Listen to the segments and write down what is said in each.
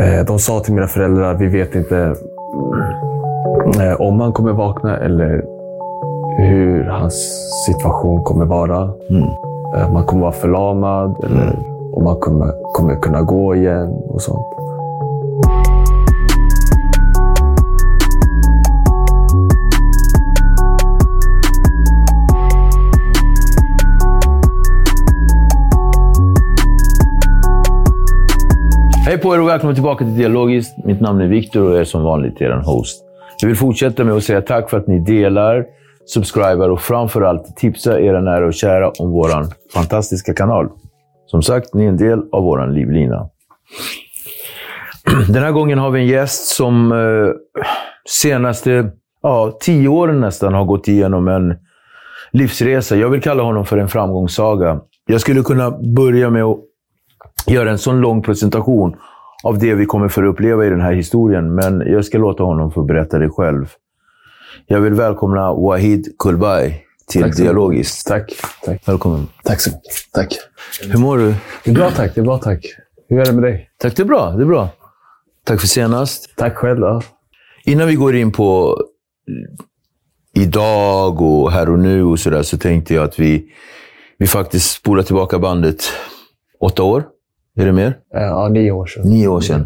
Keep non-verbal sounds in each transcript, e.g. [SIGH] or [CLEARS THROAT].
Eh, De sa till mina föräldrar, vi vet inte eh, om han kommer vakna eller hur hans situation kommer vara. Eh, Om han kommer vara förlamad eller om han kommer, kommer kunna gå igen och sånt. Hej på er och välkomna tillbaka till Dialogiskt. Mitt namn är Viktor och jag är som vanligt er host. Jag vill fortsätta med att säga tack för att ni delar, subscribar och framförallt tipsar era nära och kära om vår fantastiska kanal. Som sagt, ni är en del av vår livlina. [CLEARS THROAT] Den här gången har vi en gäst som eh, senaste ja, tio åren nästan har gått igenom en livsresa. Jag vill kalla honom för en framgångssaga. Jag skulle kunna börja med att göra en sån lång presentation av det vi kommer få uppleva i den här historien, men jag ska låta honom få berätta det själv. Jag vill välkomna Wahid Kulbay till Tack så. Dialogiskt. Tack. tack. Välkommen. Tack så mycket. Tack. Hur mår du? Det är bra tack. Det är bra tack. Hur är det med dig? Tack, det är bra. Det är bra. Tack för senast. Tack själv. Ja. Innan vi går in på idag och här och nu och sådär, så tänkte jag att vi, vi faktiskt spolar tillbaka bandet åtta år. Är det mer? Eh, Ja, nio år sedan. Nio år sedan.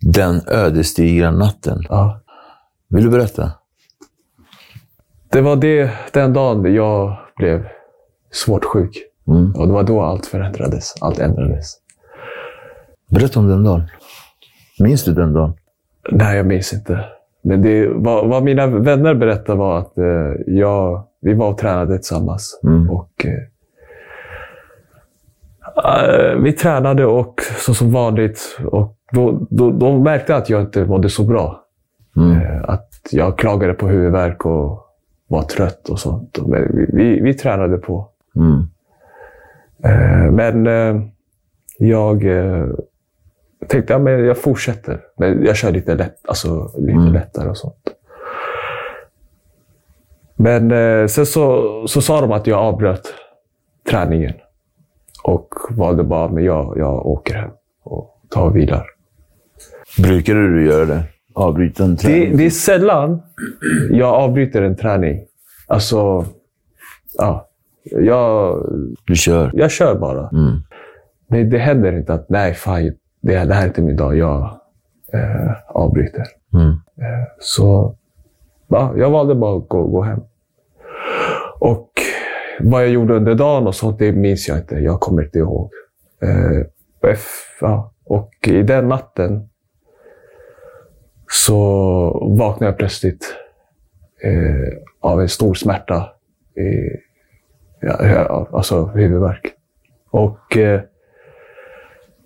Den ödesdigra natten. Ja. Vill du berätta? Det var det, den dagen jag blev svårt sjuk. Mm. Och det var då allt förändrades. Allt ändrades. Berätta om den dagen. Minns du den dagen? Nej, jag minns inte. Men det, vad, vad mina vänner berättade var att eh, jag, vi var och tränade tillsammans. Mm. Och, eh, eh, vi tränade och så som vanligt. Och då, då, då märkte att jag inte mådde så bra. Mm. Eh, Att jag klagade på huvudvärk och var trött och sånt. Men vi, vi, vi tränade på. Mm. Eh, Men jag tänkte att ja, jag fortsätter. Men jag kör lite, lätt, alltså, lite Mm. lättare och sånt. Men sen så, så sa de att jag avbröt träningen. Och valde bara, men jag, jag åker hem och tar och vilar. Brukade du göra det? Avbryta en Det, träning? det är sällan jag avbryter en träning. Alltså, ja. Jag, Du kör? jag kör bara. Mm. Men det händer inte att, nej, fan, det, här- det här är inte min dag. Jag eh, avbryter. Mm. Så ja, jag valde bara att gå, gå hem. Och vad jag gjorde under dagen och sånt, det minns jag inte. Jag kommer inte ihåg. Eh, ja. Och i den natten så vaknade jag plötsligt eh, av en stor smärta. I, ja, alltså huvudvärk. Och eh,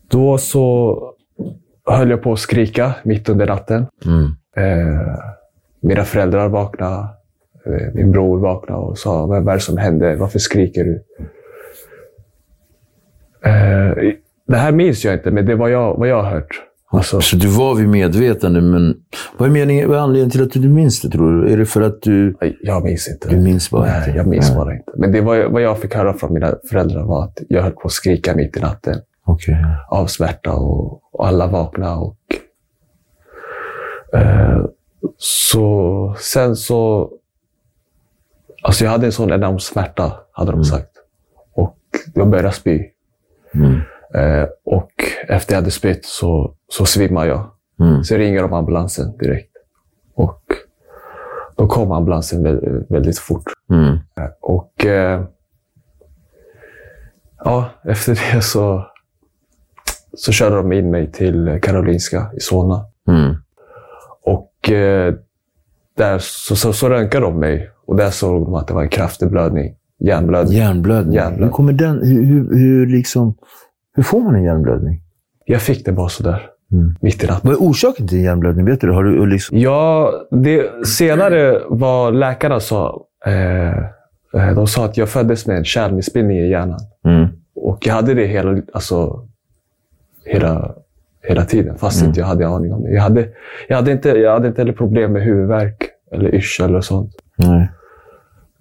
då så höll jag på att skrika mitt under natten. Mm. Eh, mina föräldrar vaknade. Eh, min bror vaknade och sa, vad är det som hände? Varför skriker du? Eh, Det här minns jag inte, men det var jag, vad jag har hört. Alltså, Så du var vid medvetande, men vad är, meningen, vad är anledningen till att du minns det, tror du? Är det för att du... jag minns inte. Du minns bara Nej, inte? jag minns Nej. bara inte. Men det var, vad jag fick höra från mina föräldrar var att jag höll på att skrika mitt i natten Okej. av smärta och, och alla vaknade. Och, eh, så sen så... Alltså jag hade en sån enorm smärta, hade de sagt. Och jag började spy. Mm. Eh, och efter jag hade spytt så, så svimmade jag. Mm. Så ringer de ambulansen direkt. Och då kom ambulansen väldigt, väldigt fort. Mm. Och eh, ja, efter det [LAUGHS] så, så körde de in mig till Karolinska i Solna. Mm. Och eh, där så, så, så röntgade de mig och där såg de att det var en kraftig blödning. Hjärnblödning. Hjärnblödning. Hjärnblödning. Hur, kommer den, hur, hur, hur, liksom, hur får man en hjärnblödning? Jag fick det bara sådär, Mm. mitt i natten. Vad är orsaken till hjärnblödning? Vet du? Har du liksom... Ja, det senare vad läkarna sa, eh, eh, de sa att jag föddes med en kärlmissbildning i hjärnan. Mm. Och jag hade det hela, alltså, hela, hela tiden, fast inte jag hade aning om det. Jag hade, jag hade, inte, jag hade inte heller problem med huvudvärk eller yrsel och sånt. Nej.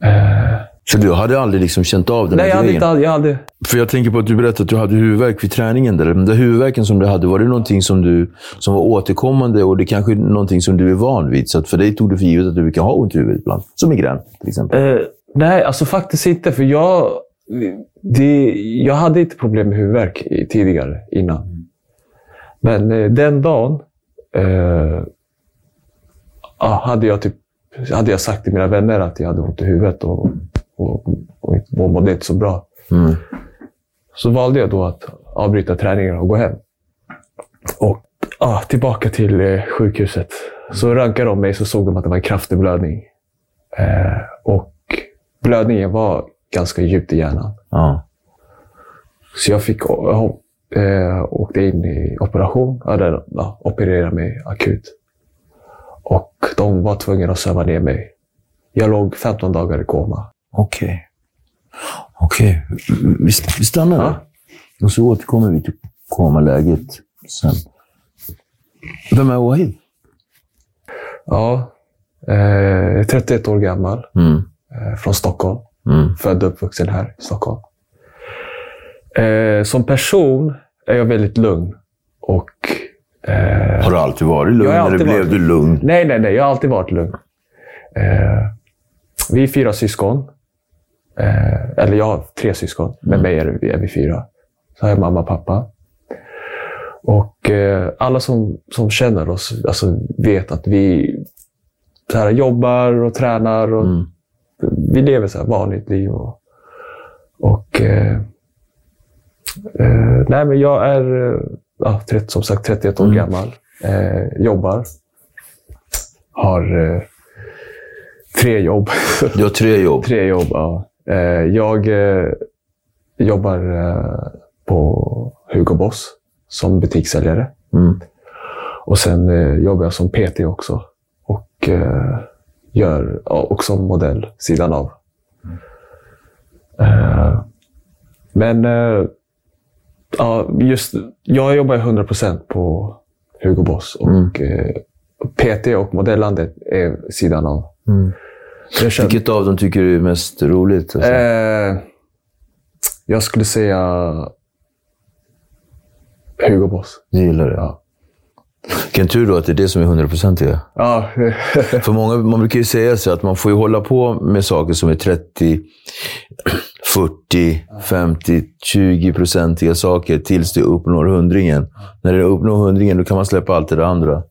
Eh, Så du hade aldrig liksom känt av den nej, här jag grejen? inte... Jag hade, För jag tänker på att du berättade att du hade huvudvärk vid träningen. Där. Den där huvudvärken som du hade, var det någonting som, du, som var återkommande och det kanske är någonting som du är van vid? Så att för dig tog det för givet att du kan ha ont i huvudet ibland. Som migrän, till exempel. eh, nej, alltså faktiskt inte. För jag, det, jag hade inte problem med huvudvärk tidigare, innan. Men eh, den dagen eh, ja, hade, jag typ, hade jag sagt till mina vänner att jag hade ont i huvudet och, och, och, och mådde inte så bra. Mm. Så valde jag då att avbryta träningen och gå hem. Och ja, tillbaka till eh, sjukhuset. Så röntgade de mig så såg de att det var en kraftig blödning. Eh, och blödningen var ganska djupt i hjärnan. Ja. Så jag fick å- eh, åkte in i operation, eller ja, operera mig akut. De var tvungna att söva ner mig. Jag låg 15 dagar i koma. Okej. Okej. Vi, st- vi stannar där. Och så återkommer vi till komaläget sen. Vem är Wahid? Ja, eh, jag är 31 år gammal, Mm. eh, från Stockholm. Mm. Född och uppvuxen här i Stockholm. Eh, som person är jag väldigt lugn. Och, eh, Har du alltid varit lugn har eller alltid blev varit du lugn? nej, nej, nej. Jag har alltid varit lugn. Eh, vi är fyra syskon. Eh, eller jag har tre syskon. Med mig är, vi- är vi fyra. Så har jag mamma och pappa. Och eh, alla som, som känner oss alltså, vet att vi så här, jobbar och tränar. Och Mm. Vi lever så här vanligt liv. Och, och eh, eh, nej, men jag är ja, 30, som sagt 31 år Mm. gammal. Eh, jobbar. Har eh, tre jobb. Du har tre jobb. [LAUGHS] tre jobb, ja. Eh, jag eh, jobbar eh, på Hugo Boss som butikssäljare. Mm. Och sen eh, jobbar jag som PT också. Och gör och som modell sidan av. Eh, men ja, just, jag jobbar 100% på Hugo Boss. Och eh, PT och modellandet är sidan av. Mm. Känner- Vilket av dem tycker du är mest roligt? Alltså? Eh, jag skulle säga Hugo Boss. Du gillar det? Ja. Vilken tur då att det är det som är hundraprocentiga. Ja, För många, man brukar ju säga så att man får ju hålla på med saker som är 30, 40, 50, 20-procentiga saker tills du uppnår hundringen. När du uppnår hundringen då kan man släppa allt det andra.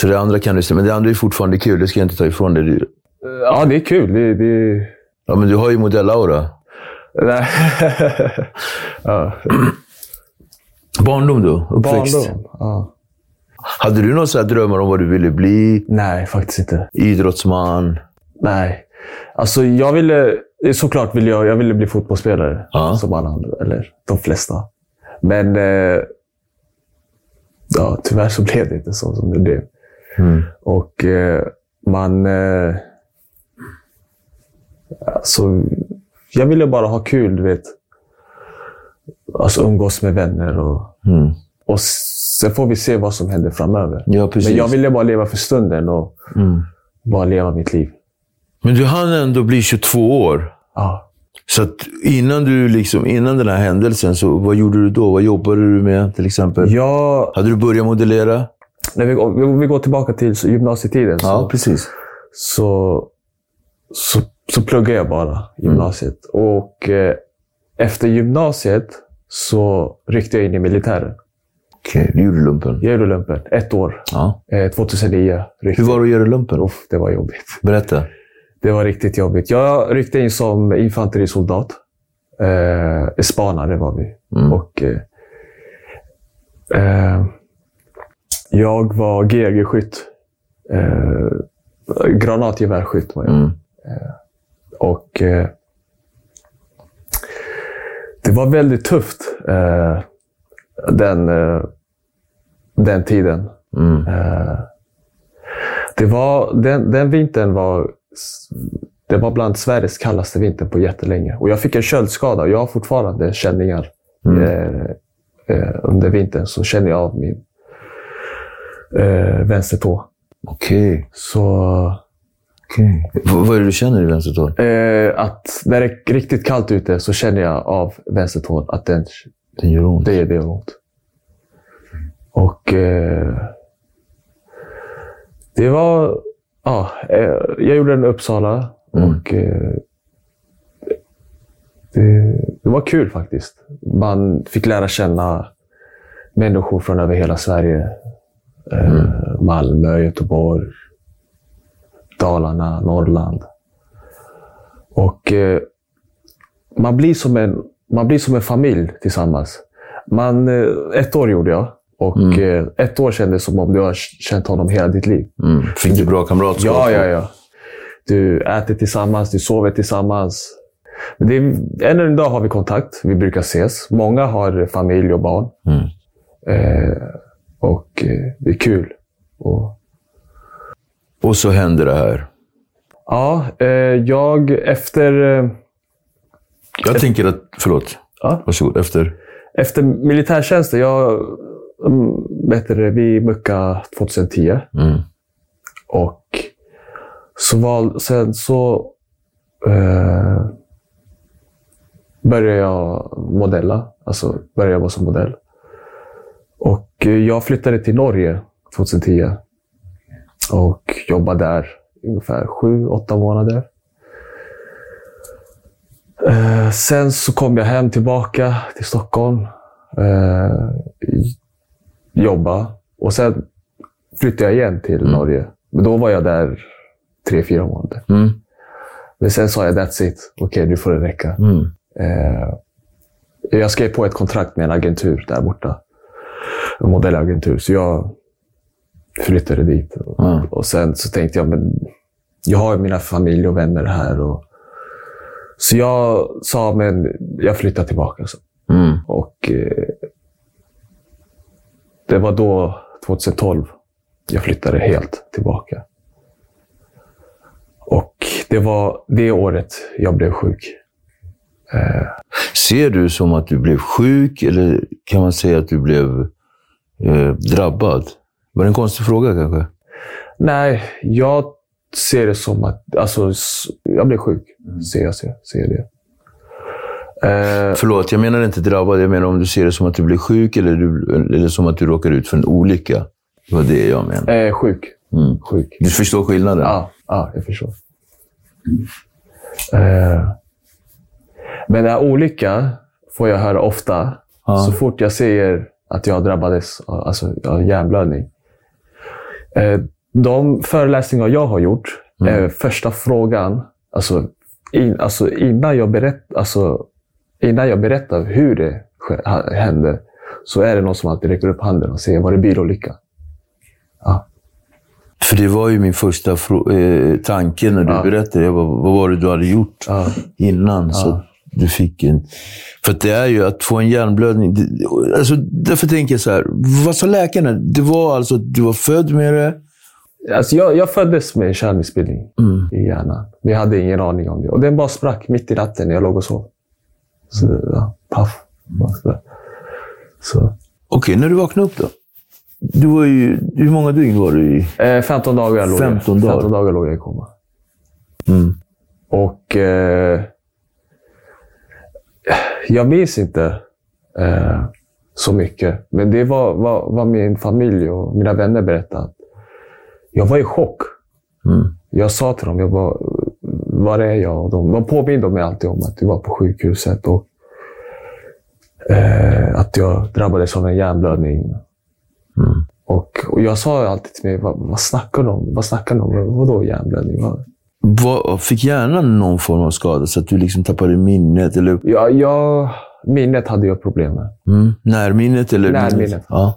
Så det andra kan du släppa. Men det andra är fortfarande kul. Det ska jag inte ta ifrån dig. Ja, det är kul. Det, det... Ja, men du har ju modellaura. Nej. [LAUGHS] ja. Barndom då? Uppväxt? Barndom. Ja. Hade du några drömmar om vad du ville bli? Nej, faktiskt inte. Idrottsman? Nej. Alltså, jag ville... Såklart ville jag, jag ville bli fotbollsspelare. Ja. Som alla andra. Eller de flesta. Men eh, ja, tyvärr så blev det inte så som det blev. Mm. Och eh, man... Eh, alltså, jag ville bara ha kul, du vet. alltså, umgås med vänner. Och, Mm. och sen får vi se vad som händer framöver. Ja. Men jag ville bara leva för stunden och Mm. bara leva mitt liv. Men du hann ändå bli 22 år. Ja. Så innan, du liksom, innan den här händelsen, så vad gjorde du då? Vad jobbade du med till exempel? Jag, Hade du börjat modellera? när vi, vi, går tillbaka till gymnasietiden. Så, precis. så, så, så pluggade jag bara gymnasiet. Och eh, efter gymnasiet så ryckte jag in i militären. Okej, du gjorde lumpen. Jag gjorde lumpen. Ett år. Ja. Eh, 2009 ryckte Hur var det att göra lumpen? Uff, det var jobbigt. Berätta. Det var riktigt jobbigt. Jag ryckte in som infanterisoldat. Eh, spanare var vi. Mm. Och, eh, eh, jag var GG-skytt. Eh, granatgevärsskytt var jag. Mm. Och eh, det var väldigt tufft eh, den, eh, den tiden. Mm. Eh, det var, den, den vintern var, det var bland Sveriges kallaste vinter på jättelänge. Och jag fick en köldskada och jag har fortfarande känningar. Eh, eh, under vintern så känner jag av min eh, vänster tå. Okej. Så Okej. V- Vad är det du känner i vänster tå? eh, att när det är riktigt kallt ute så känner jag av vänster tå att den, Den gör ont. det, det gör ont. Och eh, det var... Ja, eh, jag gjorde den i Uppsala Mm. och eh, det, det var kul faktiskt. Man fick lära känna människor från över hela Sverige. Eh, Malmö, Göteborg, Dalarna, Norrland. Och man, blir som en, man blir som en familj tillsammans. Man, ett år gjorde jag. Och eh, ett år kändes som om du har känt honom hela ditt liv. Mm. Fick du bra kamratskap? Ja, ja, ja. Du äter tillsammans, du sover tillsammans. Men det är, än en dag har vi kontakt. Vi brukar ses. Många har familj och barn. Mm. Eh, och eh, det är kul. Och, Och så hände det här. ja, eh, jag efter, eh, Jag tänker att... Förlåt. Ja. Varsågod. Efter? efter militärtjänsten. Jag, mm, vet du, vi muckade 2010. Mm. Och så val, sen så eh, började jag modella. Alltså började jobba som modell. Och eh, jag flyttade till Norge 2010. Och jobbade där ungefär sju, åtta månader. Eh, sen så kom jag hem tillbaka till Stockholm. Eh, jobba. Och sen flyttade jag igen till Norge. Men då var jag där tre, fyra månader. Mm. Men sen sa jag that's it. Okej, nu får det räcka. Mm. Eh, jag skrev på ett kontrakt med en agentur där borta. En modellagentur. Så jag flyttade dit. Och, Mm. och sen så tänkte jag, men jag har mina familj och vänner här. Och, så jag sa, men jag flyttar tillbaka. Så. Mm. Och eh, det var då, 2012, jag flyttade helt tillbaka. Och det var det året jag blev sjuk. Ser du som att du blev sjuk eller kan man säga att du blev eh, drabbad? Var det en konstig fråga kanske? Nej, jag ser det som att... Alltså, jag blev sjuk. Ser jag, ser, ser det. Eh, Förlåt, jag menar inte drabbad. Jag menar om du ser det som att du blev sjuk eller, du, eller som att du råkar ut för en olycka. Det var det jag menade. eh, sjuk. Mm. Sjuk. Du förstår skillnaden? Ja, ja jag förstår. Eh, men den här olyckan får jag höra ofta. Ja. Så fort jag säger att jag drabbades av alltså, av hjärnblödning. Eh, de föreläsningar jag har gjort, eh, första frågan, alltså, in, alltså, innan, jag berätt, alltså, innan jag berättar hur det hände, så är det någon som alltid räcker upp handen och säger, var det bilolycka? För det var ju min första eh, tanke när du Ja. berättade. Jag bara, vad var det du hade gjort Ja. innan? Så du fick en... För det är ju att få en hjärnblödning. Det, alltså, därför tänker jag så här. Vad sa läkarna? Det var alltså att du var född med det? Alltså jag, jag föddes med en kärnmissbildning Mm. i hjärnan. Vi hade ingen aning om det. Och den bara sprack mitt i natten när jag låg och sov. Så, ja, paff. Så. Okej, när du vaknade upp då? Du var ju, hur många dygn var du i? Eh, 15 dagar låg 15 jag. dagar. 15 dagar låg jag i koma. Mm. Och eh, jag minns inte eh, så mycket. Men det var vad, vad min familj och mina vänner berättade. Jag var i chock. Mm. Jag sa till dem, jag bara, var är jag? Och de, de påminde mig alltid om att jag var på sjukhuset och eh, att jag drabbades av en hjärnblödning. Mm. Och, och jag sa alltid till mig, vad, vad snackar de om? Vad snackar de om? Vadå hjärnblödning? Vad? Vad, fick hjärnan någon form av skada så att du liksom tappade minnet? Eller, Jag, jag, minnet hade jag problem med. mm. Närminnet? Eller, Närminnet. Ja.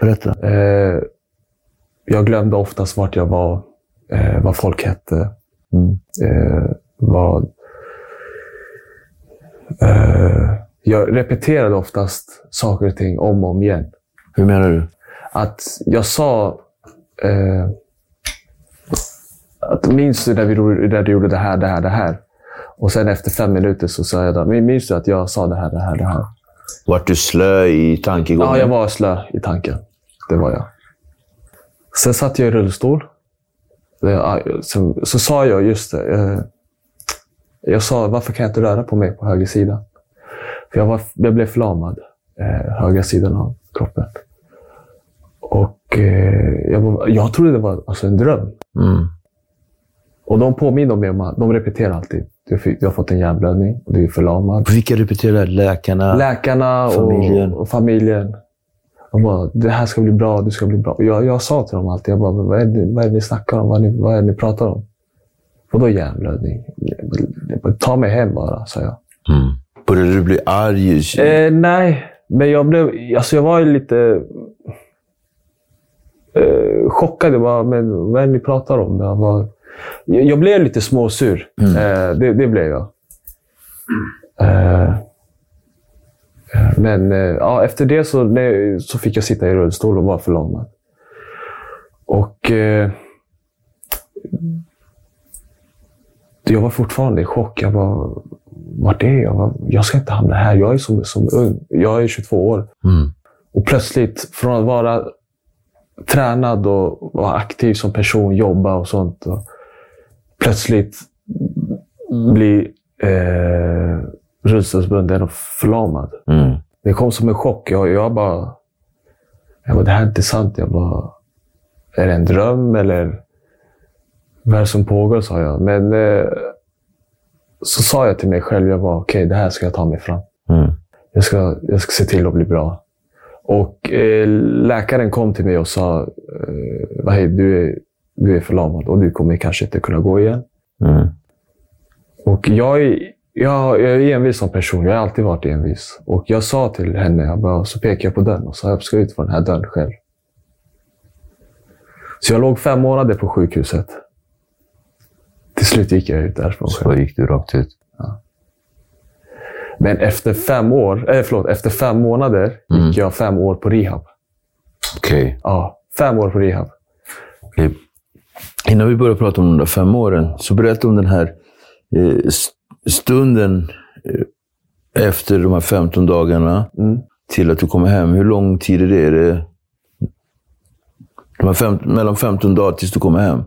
Berätta. Eh, jag glömde oftast vart jag var, eh, vad folk hette, Mm. eh, vad... Eh, jag repeterade oftast saker och ting om och om igen. Hur menar du? Att jag sa... Eh, att, minns du när, vi, när du gjorde det här, det här, det här? Och sen efter fem minuter så sa jag, "Men minns du att jag sa det här, det här, det här? Vart du slö i tankegången? Ja, jag var slö i tanken. Det var jag. Sen satt jag i rullstol. Det- Så, så sa jag, just det. eh, Jag sa, varför kan jag inte röra på mig på höger sida? För jag, var, jag blev förlamad, eh, högra sidan av kroppen. Och eh, jag, var, jag trodde det var alltså, en dröm. Mm. Och de påminner mig om att, de repeterar alltid. Du, fick, du har fått en hjärnblödning och du är förlamad. Vilka repeterar? Läkarna? Läkarna Familjen. Och, och familjen. De bara, det här ska bli bra, det ska bli bra. Jag, jag sa till dem alltid, jag bara, vad är det, vad är det ni snackar om? Vad är det, vad är det ni pratar om? Vadå hjärnblödning? Ta mig hem bara, sa jag. Mm. Började du bli arg? Eh, nej, men jag blev, alltså jag var lite eh, chockad. Jag bara, men vad är det ni pratar om? Jag, bara, jag, jag blev lite småsur. Eh, det, det blev jag. Eh, men eh, ja, efter det så, nej, så fick jag sitta i rullstol och vara förlamad. Och eh, jag var fortfarande i chock. Jag var, vart är jag? Var- Jag ska inte hamna här. Jag är som, som ung. Jag är 22 år. Mm. Och plötsligt, från att vara tränad och vara aktiv som person, jobba och sånt. Och plötsligt bli eh, rullstolsbunden och förlamad. Mm. Det kom som en chock. Jag, jag bara... Jag bara, det här är inte sant. Jag bara, är det en dröm eller vad är det som pågår? sa jag. Men eh, så sa jag till mig själv, jag var okej, det här ska jag ta mig fram. Mm. Jag ska, jag ska se till att bli bra. Och eh, läkaren kom till mig och sa, eh, "Vahid, du är, du är förlamad och du kommer kanske inte kunna gå igen. Mm. Och jag är, jag, jag är envis som person. Jag har alltid varit envis. Och jag sa till henne, jag bara, så pekade jag på dörren och sa jag ska ut från den här dörren själv. Så jag låg fem månader på sjukhuset. Till slut gick jag ut därifrån själv. Så gick du rakt ut. Men efter fem år, eh, förlåt, efter fem månader Mm. gick jag fem år på rehab. Okej. Ja, fem år på rehab. Okej. Innan vi börjar prata om de där fem åren, så berätta om den här eh, stunden eh, efter de här 15 dagarna Mm. till att du kommer hem. Hur lång tid är det? Är det de fem, mellan 15 dagar tills du kommer hem?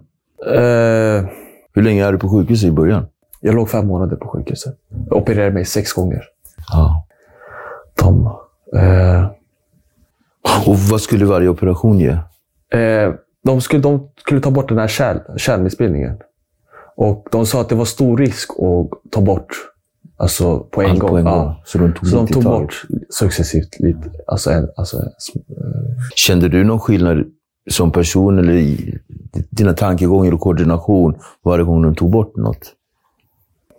Eh, Hur länge är du på sjukhuset i början? jag låg fem månader på sjukhuset. Jag opererade mig sex gånger. Ja. Tom. Eh, Och vad skulle varje operation ge? Eh, de, skulle, de skulle ta bort den här kärl, kärlmissbildningen. Och de sa att det var stor risk att ta bort alltså på en Allt gång. på en Ja. gång. Så de tog Så de tog bort successivt lite. Alltså, en, alltså, Kände du någon skillnad som person eller i dina tankegångar och koordination varje gång de tog bort något?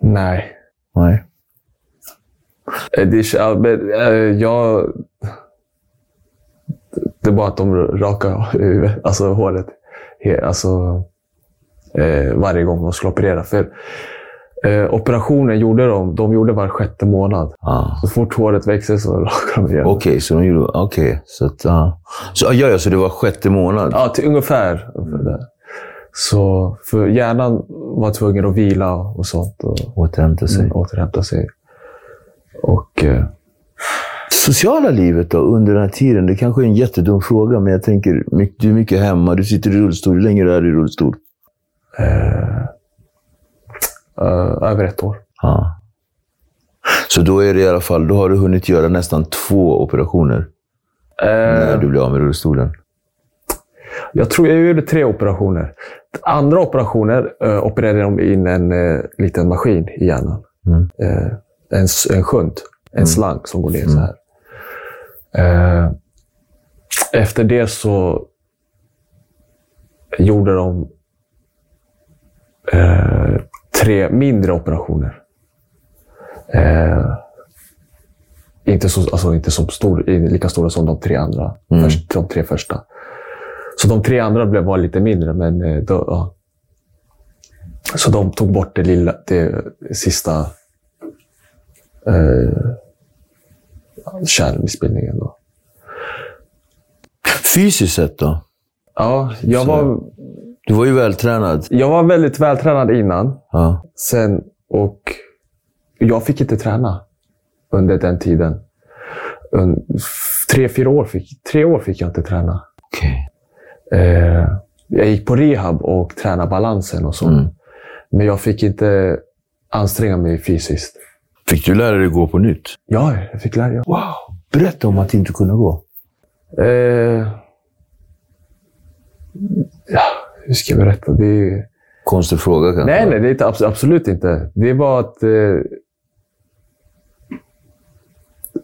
nej. Nej. Eh, Det, ja, eh, jag... Det är bara att de rakade [LAUGHS] huvudet, alltså håret. Alltså, eh, varje gång de skulle operera. För eh, operationen gjorde de, de gjorde var sjätte månad. Ah. Så fort håret växer så [LAUGHS] rakade de igen. Okej, så de gjorde... Okej, så att... Så, ja, ja, så det var sjätte månad? Ja, till ungefär. där. Så för hjärnan var tvungen att vila och sånt. Och Återhämta sig. mm, återhämta sig. Och, eh, Sociala livet då, under den här tiden? Det kanske är en jättedum fråga, men jag tänker, du är mycket hemma, du sitter i rullstol. Hur länge är du i rullstol? Uh, uh, över ett år. Ja. Så då är det i alla fall, då har du hunnit göra nästan två operationer? Uh, när du blev av med rullstolen? Jag tror jag gjorde tre operationer. Andra operationer uh, opererade de in en uh, liten maskin i hjärnan. Mm. Uh, en, en shunt, en mm. slang som går ner mm. så här. efter det så gjorde de tre mindre operationer. inte, så, alltså inte som stor, lika stora som de tre andra. Mm. Först, de tre första. Så de tre andra blev bara lite mindre, men eh, då, ja. Så de tog bort det lilla, det sista eh, kärnmissbildningen. Då. Fysiskt sett då? Ja, jag Så, var... Du var ju vältränad. Jag var väldigt vältränad innan. Ja. Sen, och jag fick inte träna under den tiden. Tre, fyra år fick, tre år fick jag inte träna. Okay. Eh, jag gick på rehab och tränade balansen och så. Mm. Men jag fick inte anstränga mig fysiskt. Fick du lära dig gå på nytt? Ja, jag fick lära mig. Wow! Berätta om att inte kunna gå. Eh, ja, hur ska jag berätta? Det är... Konstig fråga kanske? Nej, nej, det är absolut inte. Det är bara att... Eh,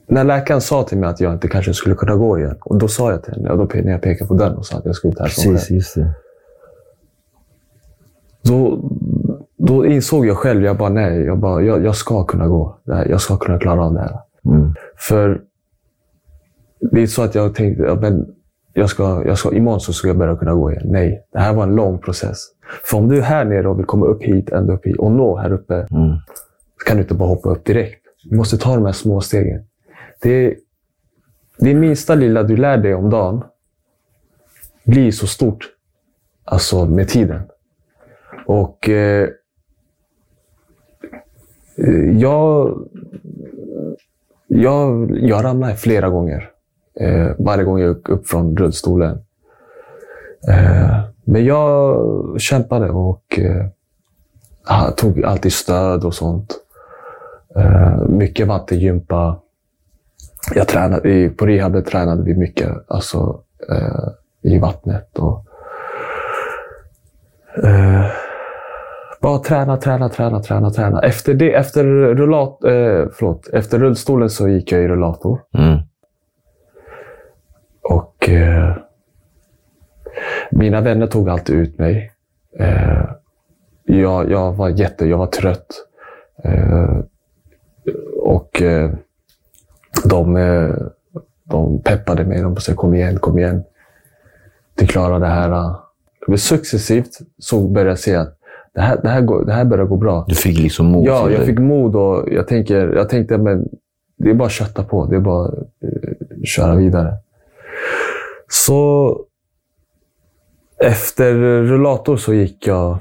när läkaren sa till mig att jag inte kanske skulle kunna gå igen, och då sa jag till henne, och då, när jag pekade på den och sa att jag skulle ut härifrån Precis, just det. Då, då insåg jag själv, jag bara nej, jag, bara, jag, jag ska kunna gå. Jag ska kunna klara av det här. Mm. För det är så att jag tänkte, men jag ska, jag ska, imorgon så ska jag börja kunna gå igen. Nej, det här var en lång process. För om du är här nere och vill komma upp hit, ända upp hit och nå här uppe, mm. så kan du inte bara hoppa upp direkt. Du måste ta de här små stegen. Det, det minsta lilla du lär dig om dagen blir så stort alltså med tiden. Och eh, jag, jag, jag ramlade flera gånger. Eh, varje gång jag gick upp från rullstolen. Eh, men jag kämpade och eh, tog alltid stöd och sånt. Eh, mycket vattengympa jag tränade, på rehaben tränade vi mycket alltså, eh, i vattnet. Och, eh, bara träna, träna, träna, träna, träna. Efter, det, efter, rullat, eh, förlåt, efter rullstolen så gick jag i rullator. Mm. Och eh, mina vänner tog alltid ut mig. Eh, jag, jag var jätte, jag var trött. Eh, och eh, de, eh, de peppade mig. De sa kom igen, kom igen. Du klarar det här. Men successivt så började jag se att det här, det, här går, det här börjar gå bra. Du fick liksom mod? Ja, jag fick mod och jag, tänker, jag tänkte men det är bara att kötta på. Det är bara att uh, köra vidare. Så efter rullator så gick jag...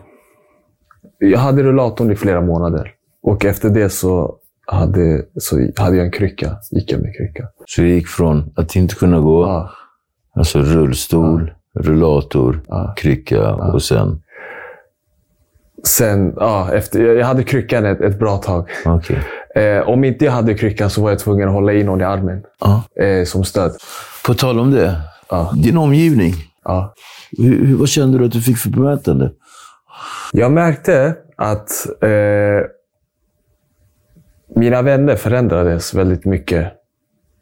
Jag hade rullatorn i flera månader. Och efter det så hade, så hade jag en krycka. gick jag med krycka. Så det gick från att inte kunna gå, ja. alltså rullstol, ja. rullator, ja. krycka och sen? Sen, ja, efter, jag hade kryckan ett, ett bra tag. Okay. Eh, om inte jag hade kryckan så var jag tvungen att hålla i någon i armen eh, som stöd. På tal om det, din omgivning. Ja. Hur, vad kände du att du fick för bemötande? Jag märkte att eh, mina vänner förändrades väldigt mycket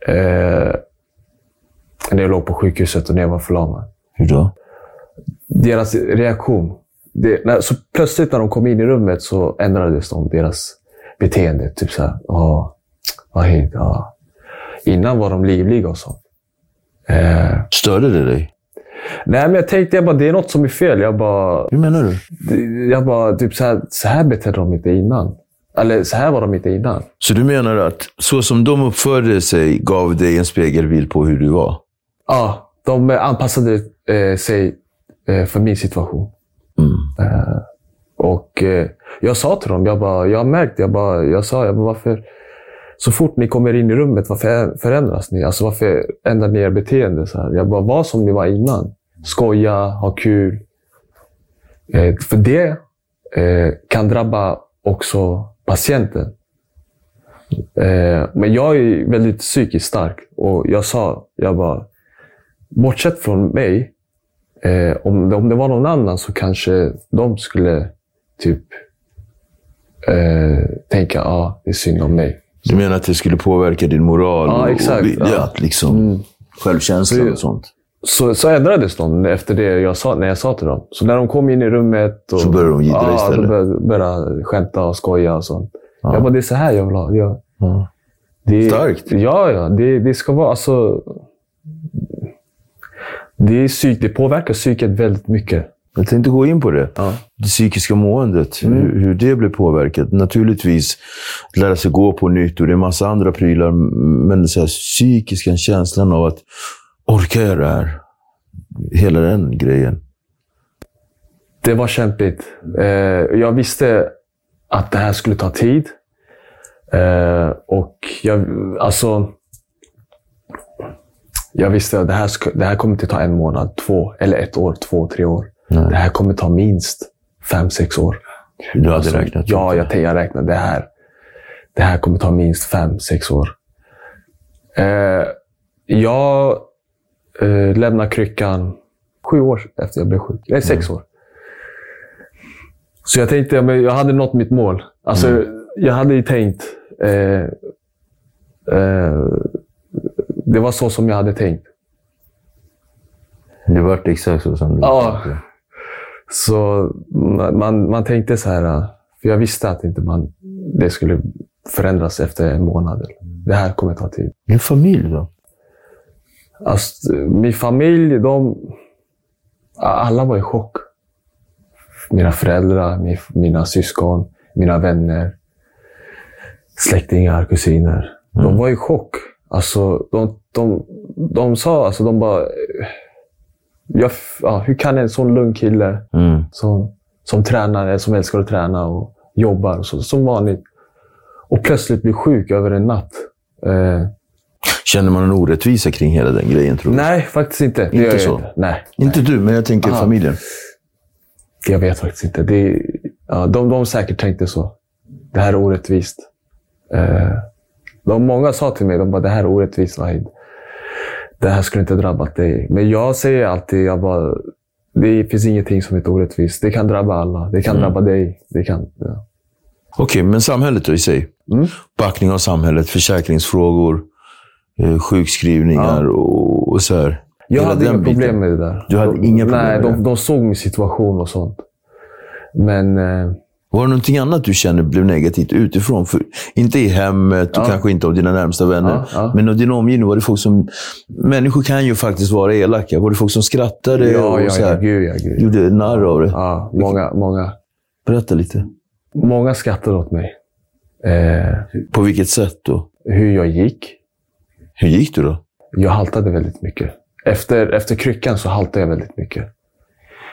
eh, när jag låg på sjukhuset och när jag var förlamad. Hur då? Deras reaktion. Det, när, så plötsligt när de kom in i rummet så ändrades de, deras beteende. Typ såhär, ja, hej, ja. Innan var de livliga och sånt. Eh, Störde det dig? Nej, men jag tänkte jag bara, det är något som är fel. Jag bara, Hur menar du? Jag bara, typ så här, så här betedde de inte innan. Eller så här var de inte innan. Så du menar att så som de uppförde sig gav dig en spegelbild på hur du var? Ja, de anpassade eh, sig eh, för min situation. Mm. Eh, och eh, jag sa till dem, jag, bara, jag har märkt, jag, bara, jag sa, jag bara, varför så fort ni kommer in i rummet, varför förändras ni? Alltså varför ändrar ni er beteende? Så här? Jag bara, var som ni var innan. Skoja, ha kul. Eh, för det eh, kan drabba också patienten. Eh, men jag är väldigt psykiskt stark och jag sa, jag bara, bortsett från mig, eh, om, det, om det var någon annan så kanske de skulle typ eh, tänka, ja, ah, det är synd om mig. Du menar att det skulle påverka din moral ja, exakt, och vilja, ja. liksom, mm. självkänslan och sånt? Så, så ändrades de efter det jag sa, när jag sa till dem. Så när de kom in i rummet... Och, så började de jiddra ja, istället? Ja, de började skämta och skoja och sånt. Ja. Jag bara, det är så här jag vill ha. Jag, ja. det, Starkt. Ja, ja. Det, det ska vara... Alltså, det, är psyk, det påverkar psyket väldigt mycket. Jag tänkte gå in på det. Ja. Det psykiska måendet. Mm. Hur, hur, det blir påverkat. Naturligtvis att lära sig gå på nytt och det är en massa andra prylar. Men så här, psykiska känslan av att orkar jag det här? Hela den grejen. Det var kämpigt. Eh, jag visste att det här skulle ta tid. Eh, och jag, alltså, jag visste att det här, det här kommer inte ta en månad, två, eller ett år, två, tre år. Nej. Det här kommer ta minst fem, sex år. Du hade alltså, räknat? Ja, jag, jag räknade. Det här, det här kommer ta minst fem, sex år. Eh, jag eh, lämnade kryckan sju år efter jag blev sjuk. Nej, sex mm. år. Så jag tänkte, jag hade nått mitt mål. Alltså, mm. Jag hade ju tänkt... Eh, eh, det var så som jag hade tänkt. Det var exakt så som du ja. tänkte? Så man, man tänkte så här, för jag visste att inte man, det skulle förändras efter en månad. Det här kommer ta tid. Din familj då? Alltså, min familj, de... Alla var i chock. Mina föräldrar, mina syskon, mina vänner, släktingar, kusiner. Mm. De var i chock. Alltså, de, de, de sa, alltså, de bara... Jag, ja, hur kan en sån lugn kille mm. som, som tränar, som älskar att träna och jobbar så, som vanligt och plötsligt bli sjuk över en natt? Eh, Känner man en orättvisa kring hela den grejen, tror du? Nej, faktiskt inte. Det inte så? Inte. Nej. Inte nej. du, men jag tänker Aha. familjen. Jag vet faktiskt inte. Det, ja, de, de säkert tänkte så. Det här är orättvist. Eh, de, många sa till mig de bara, det här är orättvist, Wahid. Det här skulle inte drabbat dig. Men jag säger alltid, jag bara, det finns ingenting som är orättvist. Det kan drabba alla. Det kan mm. drabba dig. Det kan, ja. Okej, okay, men samhället då i sig? Mm. Backning av samhället, försäkringsfrågor. Eh, sjukskrivningar ja. och, och så här. Jag hade inga problem med det där. Du hade de, inga problem Nej, de, de såg min situation och sånt. Men... Eh, var det någonting annat du kände blev negativt utifrån? För, inte i hemmet och ja. kanske inte av dina närmsta vänner. Ja. Men av din omgivning. Var det folk som... Människor kan ju faktiskt vara elaka. Var det folk som skrattade ja, och ja, så här, ja, gud, ja, gud. gjorde narr av det? Ja, många, många. Berätta lite. Många skrattade åt mig. Eh, På vilket sätt då? Hur jag gick. Hur gick du då? Jag haltade väldigt mycket. Efter, efter kryckan så haltade jag väldigt mycket.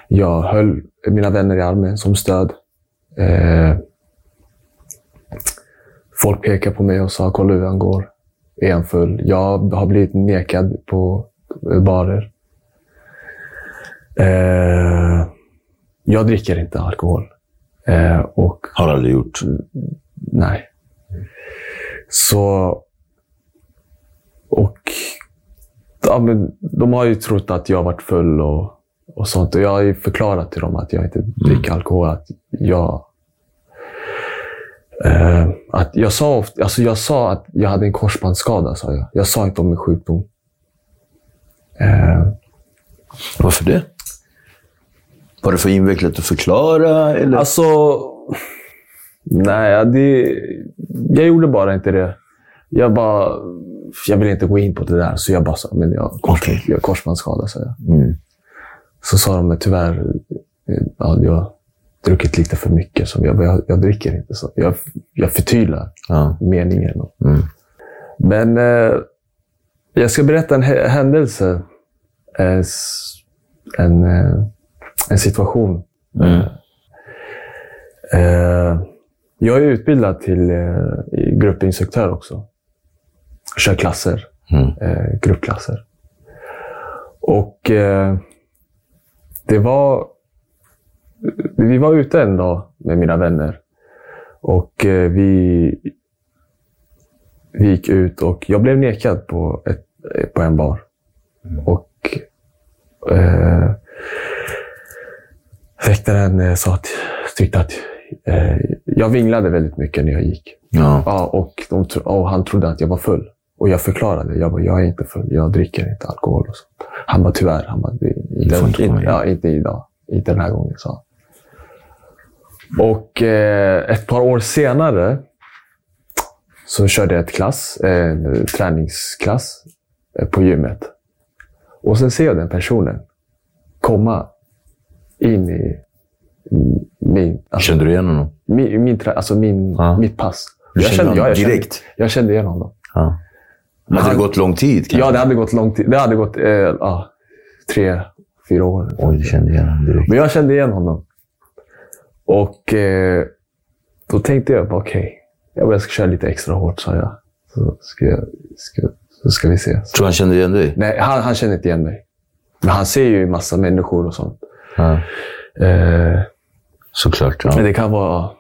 Jag höll mina vänner i armen som stöd. Eh, folk pekade på mig och sa “kolla hur han går”. Är han full? Jag har blivit nekad på barer. Eh, jag dricker inte alkohol. Eh, och, har aldrig gjort? Nej. Så och ja, men de har ju trott att jag varit full och, och sånt. Och jag har ju förklarat till dem att jag inte dricker alkohol. Att jag, eh, att jag, sa ofta, alltså jag sa att jag hade en korsbandsskada. Sa jag. jag sa inte om min sjukdom. Eh, Varför det? Var det för invecklat att förklara? Eller? Alltså, nej. Det, jag gjorde bara inte det. Jag bara jag vill inte gå in på det där, så jag bara sa, men jag kors, okay. korsbandsskada. Så, jag. Mm. så sa de, tyvärr, ja, jag druckit lite för mycket. Så jag, jag, jag dricker inte. Så jag, jag förtydligar ja. meningen. Mm. Men eh, jag ska berätta en händelse. Eh, en, eh, en situation. Mm. Eh, jag är utbildad till eh, gruppinstruktör också. kör klasser. Mm. Eh, gruppklasser. Och eh, det var... Vi var ute en dag med mina vänner. Och eh, vi, vi gick ut och jag blev nekad på, ett, eh, på en bar. Och eh, väktaren eh, sa att, tyckte att eh, jag vinglade väldigt mycket när jag gick. Ja. Ja, och, de, och han trodde att jag var full. Och jag förklarade. Jag bara, jag är inte full. Jag dricker inte alkohol. Och så. Han bara, tyvärr. Han bara, det, får inte ja, inte idag. Inte den här gången, sa han. Och eh, ett par år senare så körde jag ett klass, en träningsklass eh, på gymmet. Och sen ser jag den personen komma in i min, alltså, Kände du igen honom? min, min, alltså min, Ja. mitt pass. Du kände honom ja, jag kände- direkt? jag kände igen honom. Ja. Hade Han- det gått lång tid? Kanske? Ja, det hade gått lång tid. Det hade gått eh, ja, tre, fyra år. Oj, du kände igen honom direkt. Men jag kände igen honom. Och eh, då tänkte jag, okej, jag jag ska köra lite extra hårt, sa jag. Så ska, jag, ska, så ska vi se. Tror du han kände igen dig? Nej, han, han känner inte igen mig. Men han ser ju massa människor och sånt. Ja. Eh, Såklart. Men Ja. det kan vara...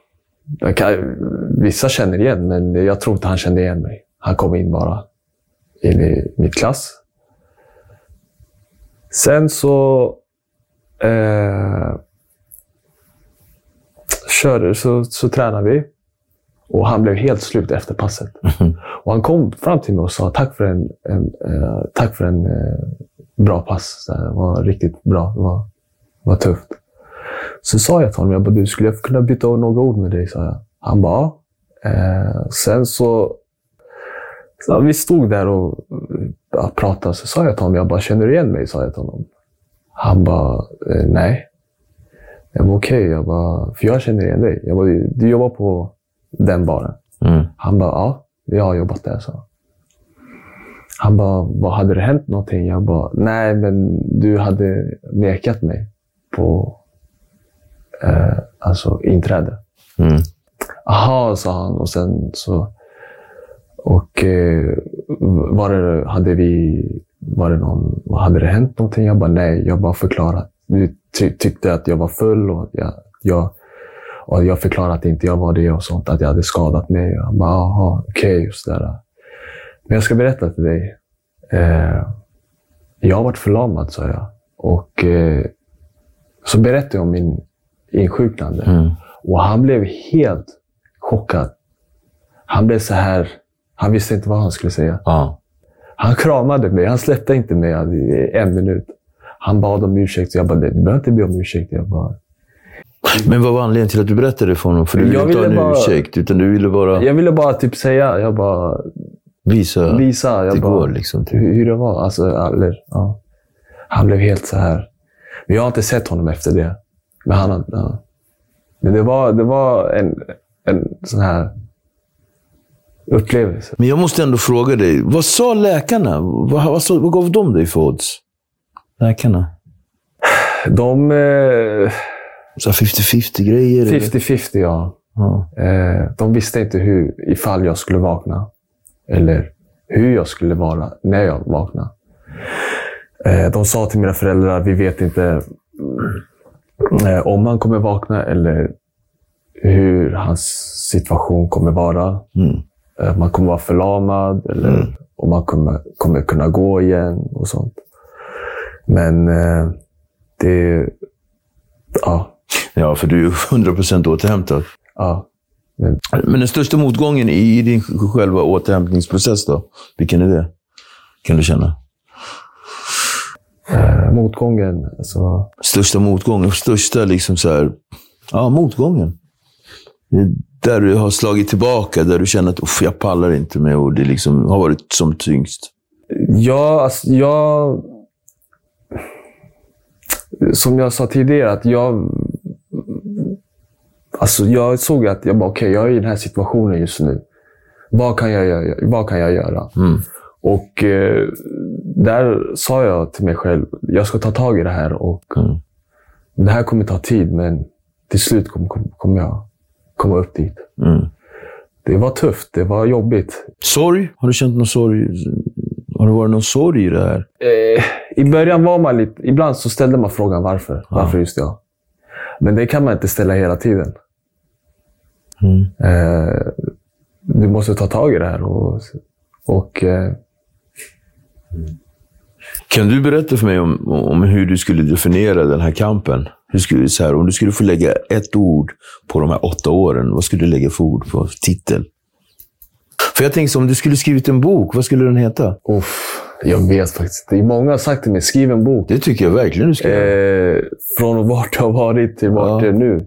Kan, vissa känner igen, men jag tror inte han kände igen mig. Han kom in bara in i mitt klass. Sen så... Eh, körde, så, så tränade vi. Och han blev helt slut efter passet. Och han kom fram till mig och sa tack för en, en, eh, tack för en eh, bra pass. Det var riktigt bra. Det var, var tufft. Så sa jag till honom, jag bara, du skulle jag kunna byta några ord med dig? Sa jag. Han bara. Eh, sen så, så... Vi stod där och ja, pratade. Så sa jag till honom, jag bara, känner du igen mig? Sa jag till honom. Han bara, eh, nej. Jag bara, okej. Jag bara, för jag känner igen dig. Jag bara, du, du jobbar på den baren. Mm. Han bara, ja, jag har jobbat där. Så. Han bara, vad hade det hänt någonting? Jag bara, nej, men du hade nekat mig på eh, alltså inträde. Mm. Aha, sa han. Och sen så... Och eh, var det, hade vi... Var det någon, hade det hänt någonting? Jag bara, nej. Jag bara förklarat. Ty, tyckte att jag var full och jag, jag, och jag förklarade att inte jag var det och sånt. Att jag hade skadat mig. Jag bara, aha, okej. Okay, just det där. Men jag ska berätta till dig. Eh, jag har varit förlamad, sa jag. Och eh, så berättade jag om min insjuknande. Mm. Och han blev helt chockad. Han blev så här... Han visste inte vad han skulle säga. Ja. Han kramade mig. Han släppte inte mig i en minut. Han bad om ursäkt. Jag bara, du behöver inte be om ursäkt. Jag bara, Men vad var anledningen till att du berättade för honom? För du ville inte ha en bara- ursäkt, utan du ville bara jag ville bara typ säga, jag bara visa visa. Jag det bara, går. Liksom, typ. hur, hur det var. Alltså, eller, ja. Han blev helt så här. Men jag har inte sett honom efter det. Men, han, ja. Men det var, det var en, en sån här upplevelse. Men jag måste ändå fråga dig, vad sa läkarna? Vad, vad, vad gav de dig för odds? Läkarna? De... Eh, Så här 50-50 grejer? eller? 50-50, ja. Ja. Eh, de visste inte hur, ifall jag skulle vakna. Eller hur jag skulle vara när jag vaknade. Eh, de sa till mina föräldrar, vi vet inte eh, om han kommer vakna eller hur hans situation kommer vara. Mm. Eh, man kommer vara förlamad eller om man kommer, kommer kunna gå igen och sånt. Men eh, det... Ja. ja, för du är ju 100% återhämtad. ja. Men Men den största motgången i din själva återhämtningsprocess då? Vilken är det? Kan du känna? eh, motgången, alltså... Största motgången, största liksom så här, ja, motgången. Där du har slagit tillbaka, där du känner att Uff, jag pallar inte med och det liksom har varit som tyngst. Ja, alltså, jag... Som jag sa tidigare, att jag... Alltså, jag såg att jag bara, okej, jag är i den här situationen just nu. Vad kan jag göra? Vad kan jag göra? Mm. Och eh, där sa jag till mig själv, jag ska ta tag i det här. Och Mm. Det här kommer ta tid, men till slut kommer, kommer, kommer jag komma upp dit. Mm. det var tufft. Det var jobbigt. Sorg? Har du känt någon sorg? Har det varit någon sorg i det här? Eh, I början var man lite... Ibland så ställde man frågan varför. Varför just jag? Men det kan man inte ställa hela tiden. Mm. Eh, du måste ta tag i det här. Och, och eh, Kan du berätta för mig om, om hur du skulle definiera den här kampen? Hur skulle, så här, om du skulle få lägga ett ord på de här åtta åren, vad skulle du lägga för ord på titel? För jag tänker så, om du skulle skrivit en bok, vad skulle den heta? uff, jag vet faktiskt inte. Många har sagt till mig, skriv en bok. Det tycker jag verkligen du ska göra. Eh, från vart jag har varit till vart Ja. jag är nu.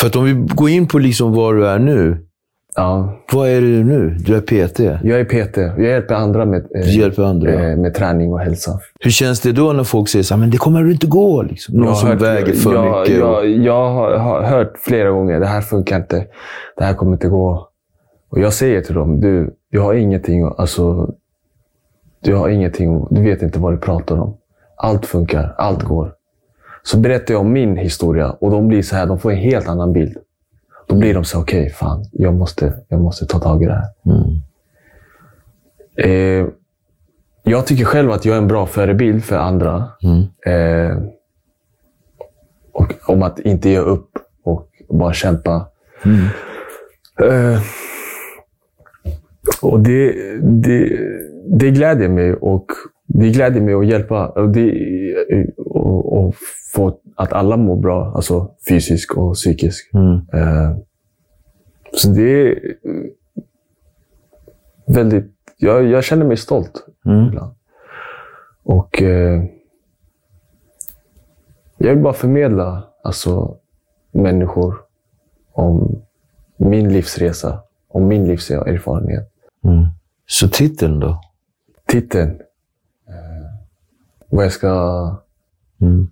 För att om vi går in på liksom var du är nu. Ja, Vad är du nu? Du är PT. jag är PT. Jag hjälper andra med, eh, Du hjälper andra. eh, med träning och hälsa. Hur känns det då när folk säger så här, men det kommer inte gå? Liksom. Någon Jag som hört- väger för jag, mycket. och- Jag, jag har, har hört flera gånger, det här funkar inte. Det här kommer inte gå. Och jag säger till dem, du, du har ingenting, alltså, du har ingenting, du vet inte vad du pratar om. Allt funkar, allt går. Så berättar jag om min historia och de blir så här, de får en helt annan bild. Då blir de så här, okej, fan, jag måste, jag måste ta tag i det här. Mm. Eh, jag tycker själv att jag är en bra förebild för andra. Mm. Eh, och om att inte ge upp och bara kämpa. Mm. Eh, och det, det, det glädjer mig och det glädjer mig att hjälpa och, det, och, och få att alla mår bra, alltså fysiskt och psykiskt. Mm. Eh, så det är väldigt... Jag, jag känner mig stolt Mm. ibland. Och eh, jag vill bara förmedla alltså, människor om min livsresa, om min livserfarenhet. Mm. Så titeln då? Titeln. Eh, vad jag ska Mm.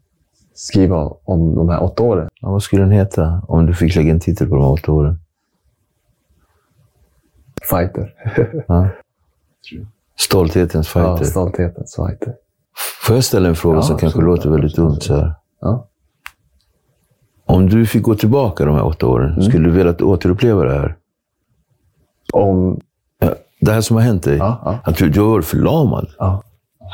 skriva om de här åtta åren. Ja, vad skulle den heta om du fick lägga en titel på de här åtta åren? Fighter. Ja. [LAUGHS] Stolthetens ja, fighter. stolthetens fighter. Får jag ställa en fråga Ja, som kanske låter väldigt dumt? Så här. Ja. Om du fick gå tillbaka de här åtta åren, Mm. skulle du vilja återuppleva det här? Om... Det här som har hänt dig? Ja, ja. Att du, du har varit förlamad. Ja.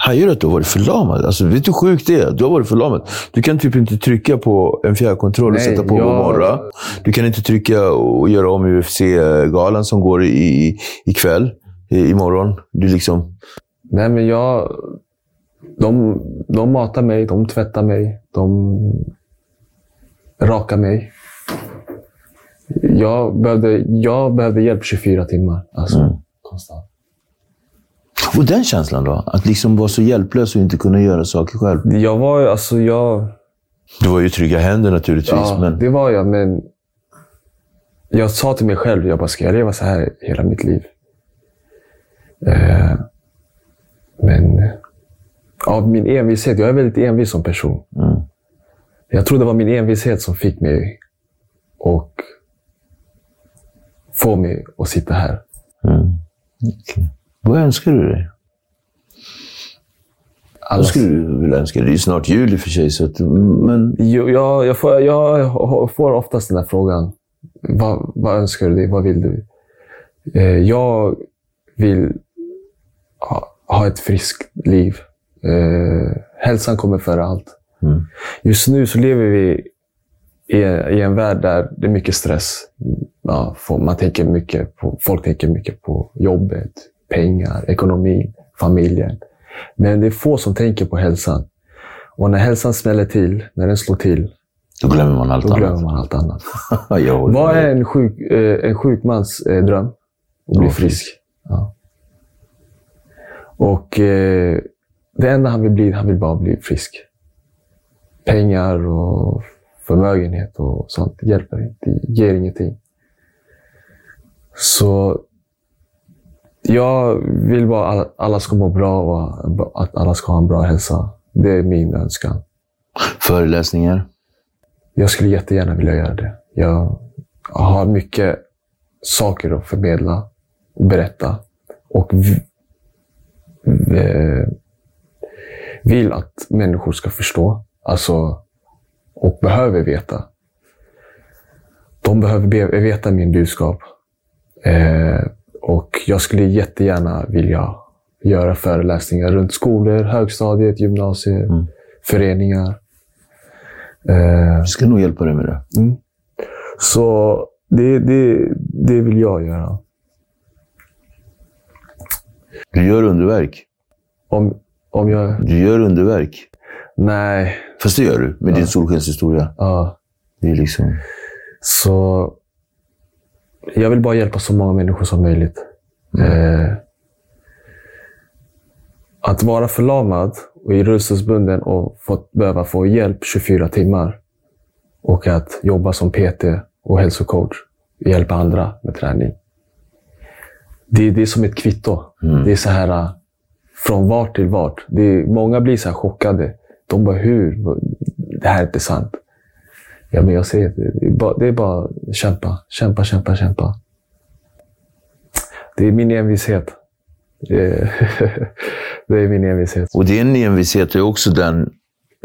Hajar du att du har varit förlamad? Alltså, vet du hur sjukt det är? Du har varit förlamad. Du kan typ inte trycka på en fjärrkontroll och sätta på jag- morra. Du kan inte trycka och göra om UFC-galan som går i, ikväll, i, imorgon. Du liksom... Nej, men jag... De, de matar mig, de tvättar mig, de rakar mig. Jag behövde, jag behövde hjälp 24 timmar. Alltså, Mm. Konstant. Och den känslan då? Att liksom vara så hjälplös och inte kunna göra saker själv. Jag var ju- alltså, jag... Du var ju trygga händer naturligtvis, Ja, men... det var jag, men jag sa till mig själv, jag bara, ska jag leva så här hela mitt liv? Eh, men av min envishet, jag är väldigt envis som person. Mm. Jag tror det var min envishet som fick mig och få mig att sitta här. Mm. Vad önskar du dig? Alla, Vad skulle du vilja önska dig? Det är ju snart jul i och för sig, så att, men... jag, jag, jag, får, jag får oftast den här frågan. Vad, vad önskar du dig? Vad vill du? Eh, jag vill ha, ha ett friskt liv. Eh, hälsan kommer före allt. Mm. Just nu så lever vi i, i en värld där det är mycket stress. Ja, man tänker mycket på, folk tänker mycket på jobbet, pengar, ekonomin, familjen. Men det är få som tänker på hälsan. Och när hälsan smäller till, när den slår till, Då glömmer man allt då glömmer annat. man allt annat. [LAUGHS] Vad är en sjuk, eh, en sjuk mans eh, dröm? Att bli frisk. Ja. Och eh, det enda han vill bli, han vill bara bli frisk. Pengar och förmögenhet och sånt hjälper inte, ger ingenting. Så jag vill bara att alla ska må bra och att alla ska ha en bra hälsa. Det är min önskan. Föreläsningar? Jag skulle jättegärna vilja göra det. Jag har mycket saker att förmedla och berätta. Och vill att människor ska förstå. Alltså, och behöver veta. De behöver be- veta min budskap. Eh, och jag skulle jättegärna vilja göra föreläsningar runt skolor, högstadiet, gymnasier, Mm. föreningar. Eh, Jag ska nog hjälpa dig med det. så det, det, det vill jag göra. Du gör underverk. Om, om jag... Du gör underverk. Nej. Fast det gör du med din solskenshistoria. Ja. Det är liksom... Så jag vill bara hjälpa så många människor som möjligt. Eh, att vara förlamad och i rullstolsbunden och få, behöva få hjälp 24 timmar och att jobba som PT och hälsocoach och hjälpa andra med träning. Det, det är som ett kvitto. Det är så här äh, från vart till vart. Det är, många blir så chockade. De bara, hur? Det här är inte sant. Ja, men jag säger det. Är bara, det är bara kämpa, kämpa, kämpa, kämpa. Det är min envishet. Det är, [LAUGHS] det är min envishet. Och din envishet är också den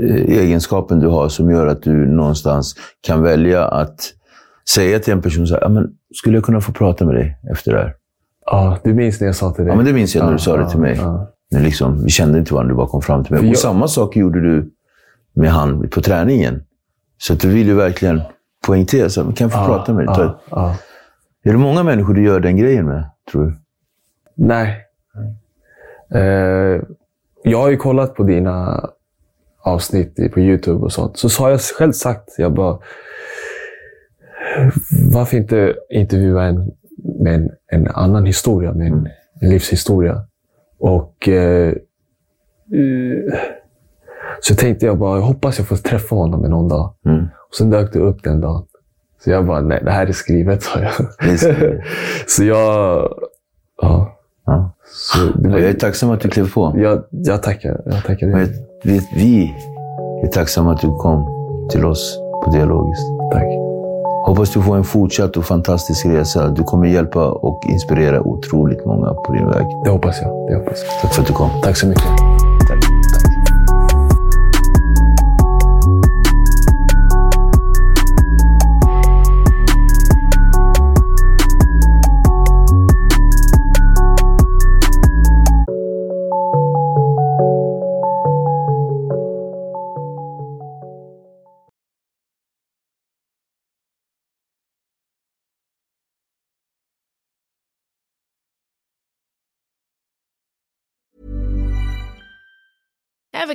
eh, egenskapen du har som gör att du någonstans kan välja att säga till en person så här, ja, men skulle jag kunna få prata med dig efter det här? Ja, du minns när jag sa till dig? Ja, men det minns jag när du sa det till mig. Ja, När liksom, vi kände inte varandra, du bara kom fram till mig. För Och jag- samma sak gjorde du med han på träningen. Så att du vill ju verkligen poängtera, så kan jag få ja, prata med dig? Ja, ja. Är det många människor du gör den grejen med, tror du? Nej. Eh, jag har ju kollat på dina avsnitt på YouTube och sånt. Så, så har jag själv sagt, jag bara, varför inte intervjua en med en, en annan historia, med en, en livshistoria? Och eh, eh, så tänkte jag bara, jag hoppas jag får träffa honom någon dag. Mm. Och sen dök det upp den dagen. Så jag bara, nej, det här är skrivet, sa jag. [LAUGHS] Så jag, ja. Ja. Så det var, Jag är tacksam att du klev på. jag, jag tackar. Jag tackar dig. vi, vi är tacksamma att du kom till oss på Dialogiskt. Tack. Hoppas du får en fortsatt och fantastisk resa. Du kommer hjälpa och inspirera otroligt många på din väg. Det hoppas jag. Det hoppas jag. Tack för att du kom. Tack så mycket.